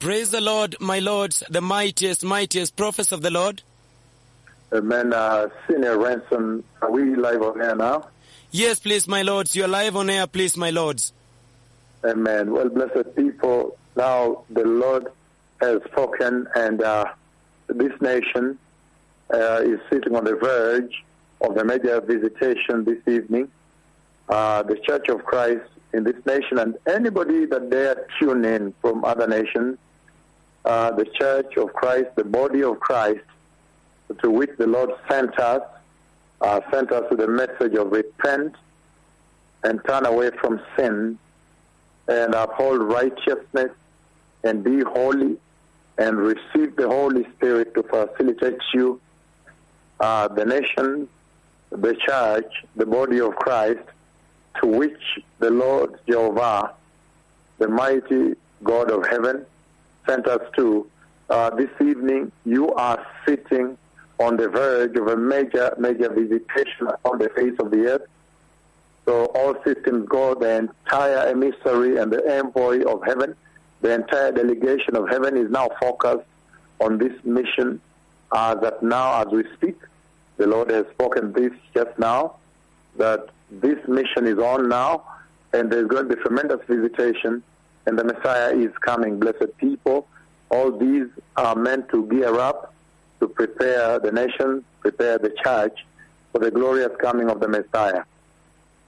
Praise the Lord, my lords, the mightiest, mightiest prophets of the Lord. Amen. Uh, Senior Ransom, are we live on air now? Yes, please, my lords. You are live on air, please, my lords. Amen. Well, blessed people, now the Lord has spoken, and uh, this nation uh, is sitting on the verge of a major visitation this evening. Uh, the Church of Christ in this nation, and anybody that dare tune in from other nations, uh, the Church of Christ, the body of Christ, to which the Lord sent us, uh, sent us with a message of repent and turn away from sin and uphold righteousness and be holy and receive the Holy Spirit to facilitate you, uh, the nation, the church, the body of Christ, to which the Lord Jehovah, the mighty God of heaven, sent us to. Uh, this evening, you are sitting on the verge of a major, major visitation on the face of the earth. So all systems go, the entire emissary and the envoy of heaven, the entire delegation of heaven is now focused on this mission uh, that now, as we speak, the Lord has spoken this just now, that this mission is on now, and there's going to be tremendous visitation, and the Messiah is coming. Blessed people, all these are meant to gear up to prepare the nation, prepare the church for the glorious coming of the Messiah.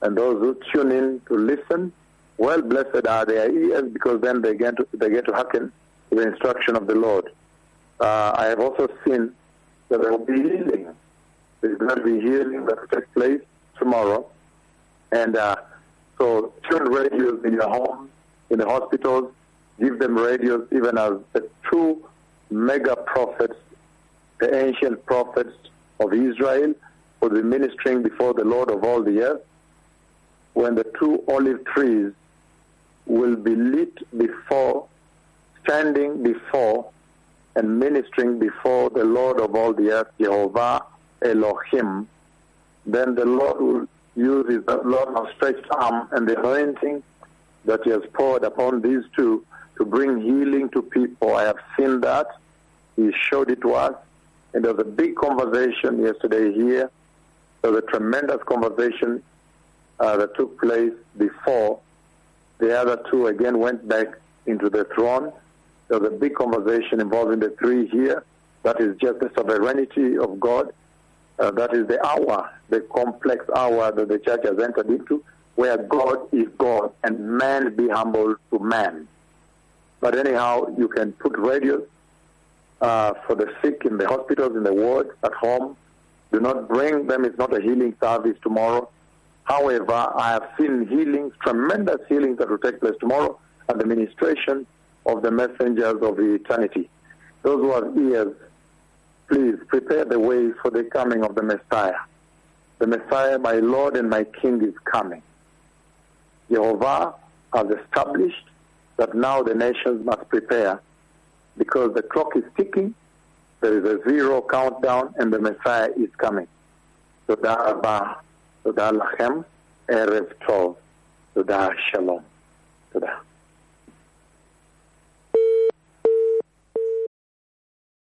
And those who tune in to listen, well, blessed are their ears because then they get to, they get to hearken to the instruction of the Lord. Uh, I have also seen that there will be healing. There's going to be healing that will take place tomorrow. And uh, so tune radios in your home, in the hospitals, give them radios even as the two mega prophets, the ancient prophets of Israel, will be ministering before the Lord of all the earth when the two olive trees will be lit before, standing before, and ministering before the Lord of all the earth, Jehovah Elohim, then the Lord will use his long outstretched arm and the anointing that he has poured upon these two to bring healing to people. I have seen that. He showed it to us. And there was a big conversation yesterday here. There was a tremendous conversation uh, that took place before the other two again went back into the throne. There was a big conversation involving the three here. That is just the sovereignty of God. Uh, that is the hour, the complex hour that the church has entered into, where God is God and man be humble to man. But anyhow, you can put radios uh, for the sick in the hospitals, in the wards, at home. Do not bring them. It's not a healing service tomorrow. However, I have seen healings, tremendous healings that will take place tomorrow at the ministration of the messengers of eternity. Those who have ears, please prepare the way for the coming of the Messiah. The Messiah, my Lord and my King, is coming. Jehovah has established that now the nations must prepare because the clock is ticking, there is a zero countdown, and the Messiah is coming. So that תודה לכם, ערב טוב, תודה, שלום. תודה.